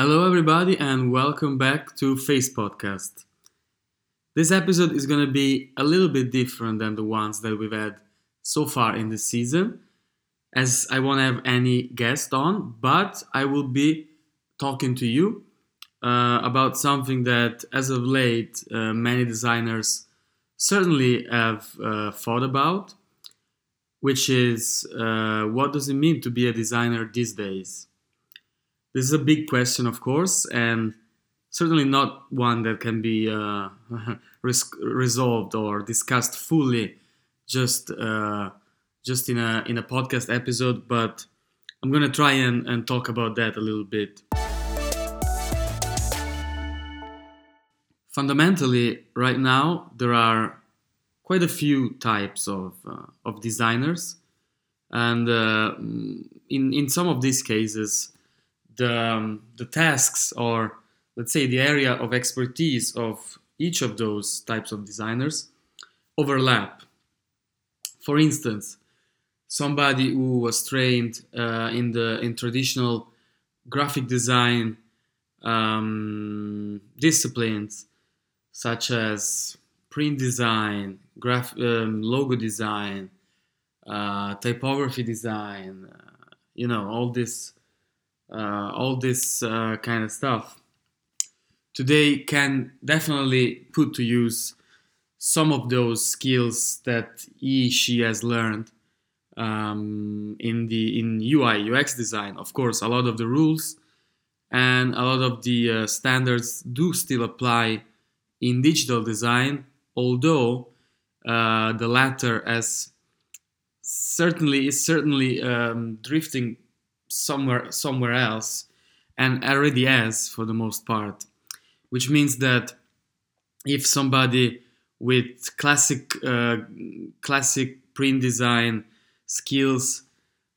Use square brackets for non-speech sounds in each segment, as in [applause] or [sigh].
Hello, everybody, and welcome back to Phase Podcast. This episode is going to be a little bit different than the ones that we've had so far in this season, as I won't have any guest on, but I will be talking to you uh, about something that, as of late, uh, many designers certainly have uh, thought about, which is uh, what does it mean to be a designer these days? This is a big question, of course, and certainly not one that can be uh, [laughs] res- resolved or discussed fully just uh, just in a in a podcast episode. But I'm gonna try and, and talk about that a little bit. Fundamentally, right now there are quite a few types of uh, of designers, and uh, in in some of these cases the, um, the tasks or let's say the area of expertise of each of those types of designers overlap. For instance, somebody who was trained uh, in the in traditional graphic design um, disciplines such as print design, graph, um, logo design, uh, typography design, uh, you know, all this uh, all this uh, kind of stuff today can definitely put to use some of those skills that he she has learned um, in the in UI UX design. Of course, a lot of the rules and a lot of the uh, standards do still apply in digital design, although uh, the latter has certainly is certainly um, drifting somewhere somewhere else and already has for the most part which means that if somebody with classic uh, classic print design skills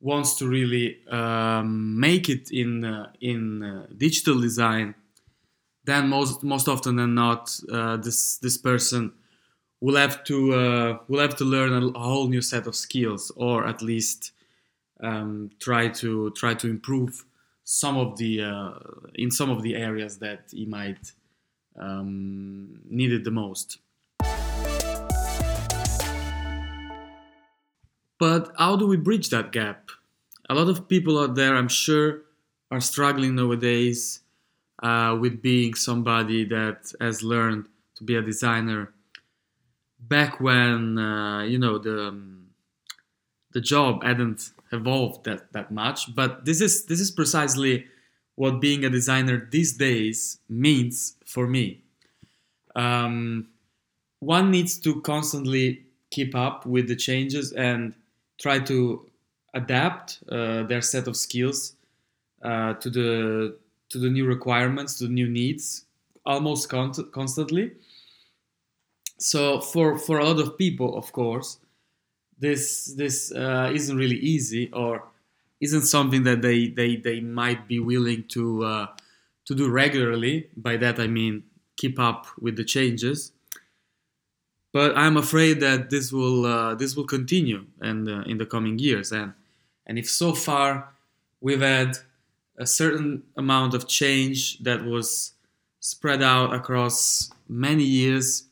wants to really um, make it in uh, in uh, digital design then most most often than not uh, this this person will have to uh, will have to learn a whole new set of skills or at least um, try to try to improve some of the uh, in some of the areas that he might um, need it the most. But how do we bridge that gap? A lot of people out there, I'm sure, are struggling nowadays uh, with being somebody that has learned to be a designer back when uh, you know the um, the job hadn't evolved that that much. But this is this is precisely what being a designer these days means for me. Um, one needs to constantly keep up with the changes and try to adapt uh, their set of skills uh, to the to the new requirements, to the new needs, almost con- constantly. So for for a lot of people, of course, this this uh, isn't really easy or isn't something that they they, they might be willing to uh, to do regularly. By that I mean keep up with the changes. But I'm afraid that this will uh, this will continue and uh, in the coming years and and if so far we've had a certain amount of change that was spread out across many years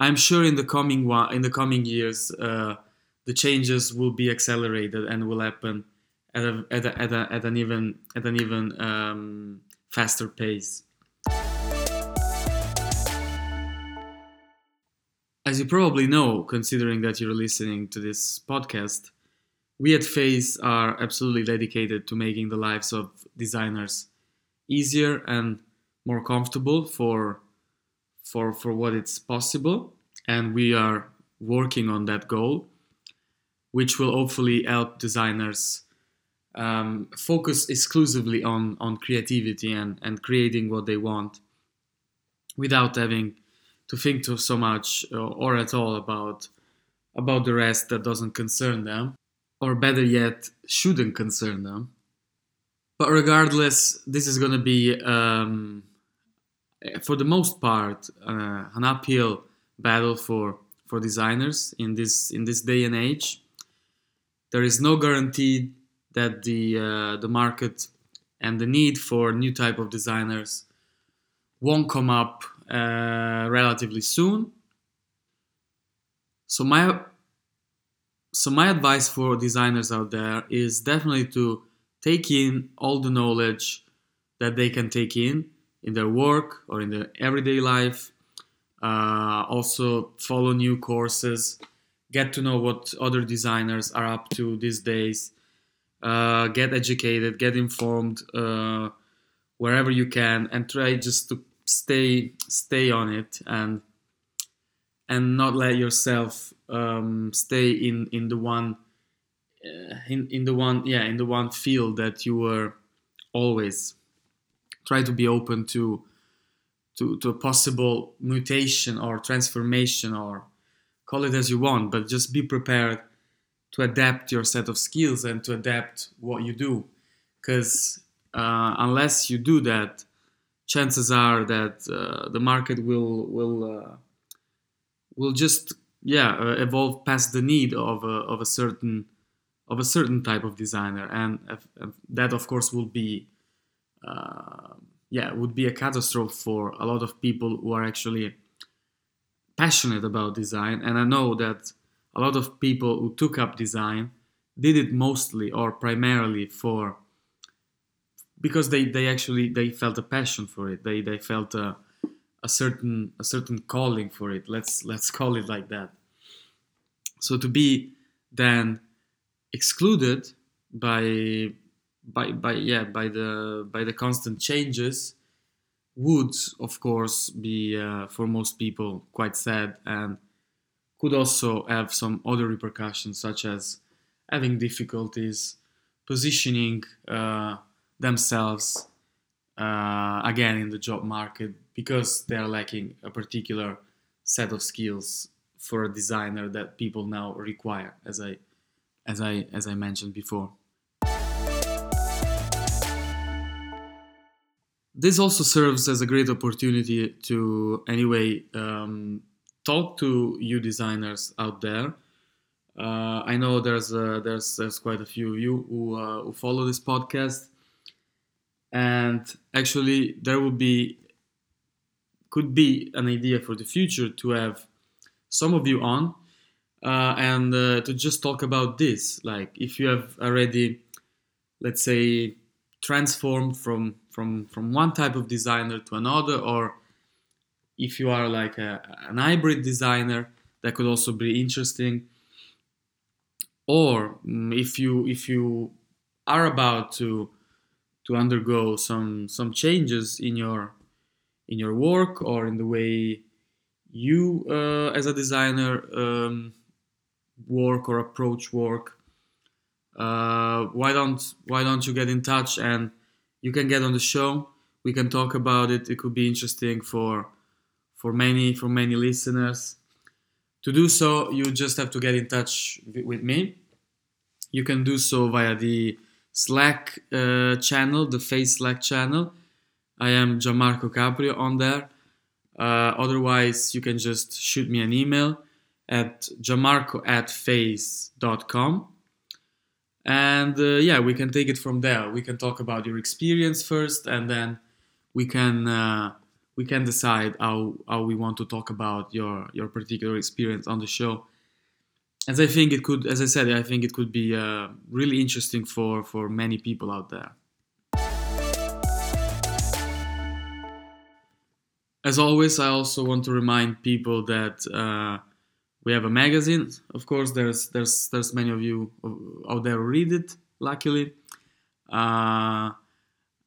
I'm sure in the coming one, in the coming years, uh, the changes will be accelerated and will happen at, a, at, a, at, a, at an even at an even um, faster pace. As you probably know, considering that you're listening to this podcast, we at Phase are absolutely dedicated to making the lives of designers easier and more comfortable for for for what it's possible and we are working on that goal which will hopefully help designers um, focus exclusively on on creativity and and creating what they want without having to think to so much or, uh, or at all about about the rest that doesn't concern them or better yet shouldn't concern them. But regardless this is going to be um, for the most part, uh, an uphill battle for for designers in this in this day and age. There is no guarantee that the uh, the market and the need for new type of designers won't come up uh, relatively soon. So my so my advice for designers out there is definitely to take in all the knowledge that they can take in in their work or in their everyday life. Uh, also follow new courses, get to know what other designers are up to these days. Uh, get educated, get informed uh, wherever you can, and try just to stay stay on it and and not let yourself um, stay in in the one uh, in in the one yeah in the one field that you were always try to be open to to to a possible mutation or transformation or call it as you want but just be prepared to adapt your set of skills and to adapt what you do. Because uh, unless you do that chances are that uh, the market will will uh, will just yeah uh, evolve past the need of a, of a certain of a certain type of designer. And, and that of course will be uh, Um, yeah would be a catastrophe for a lot of people who are actually passionate about design. And i know that a lot of people who took up design did it mostly or primarily for because they, they actually they felt a passion for it. They they felt a, a certain a certain calling for it. Let's let's call it like that. So to be then excluded by by by yeah by the by the constant changes would of course be uh, for most people quite sad and could also have some other repercussions such as having difficulties positioning uh, themselves uh, again in the job market because they are lacking a particular set of skills for a designer that people now require as i as i as i mentioned before this also serves as a great opportunity to anyway um, talk to you designers out there. Uh, I know there's there's there's quite a few of you who uh, who follow this podcast, and actually there would be could be an idea for the future to have some of you on uh, and uh, to just talk about this. Like if you have already let's say transformed from from from one type of designer to another or if you are like a, an hybrid designer that could also be interesting. Or mm, if you if you are about to to undergo some some changes in your in your work or in the way you uh, as a designer um, work or approach work uh, why don't why don't you get in touch and you can get on the show. We can talk about it. It could be interesting for for many for many listeners. To do so you just have to get in touch with me. You can do so via the slack uh, channel the phase slack channel. I am gianmarco caprio on there. Uh, otherwise you can just shoot me an email at gianmarco at phase.com and uh, yeah we can take it from there. We can talk about your experience first and then we can uh, we can decide how how we want to talk about your your particular experience on the show. As i think it could as i said i think it could be uh, really interesting for for many people out there. As always i also want to remind people that uh, we have a magazine. Of course, there's there's there's many of you out there read it. Luckily, uh,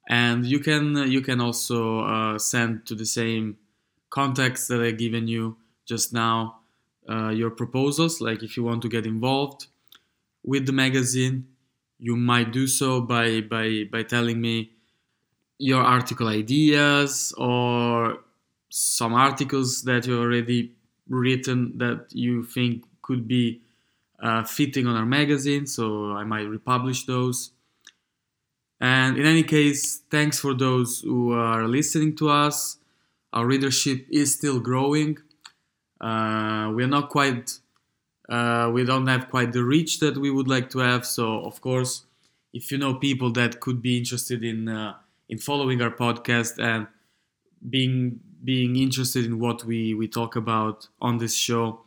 and you can you can also uh, send to the same contacts that I've given you just now uh, your proposals. Like if you want to get involved with the magazine, you might do so by by by telling me your article ideas or some articles that you already written that you think could be uh, fitting on our magazine, so I might republish those. And in any case, thanks for those who are listening to us. Our readership is still growing. Uh, we are not quite, uh, we don't have quite the reach that we would like to have. So, of course, if you know people that could be interested in uh, in following our podcast and being being interested in what we we talk about on this show,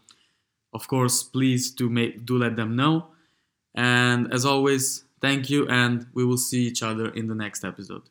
of course, please do make do let them know. And as always, thank you, and we will see each other in the next episode.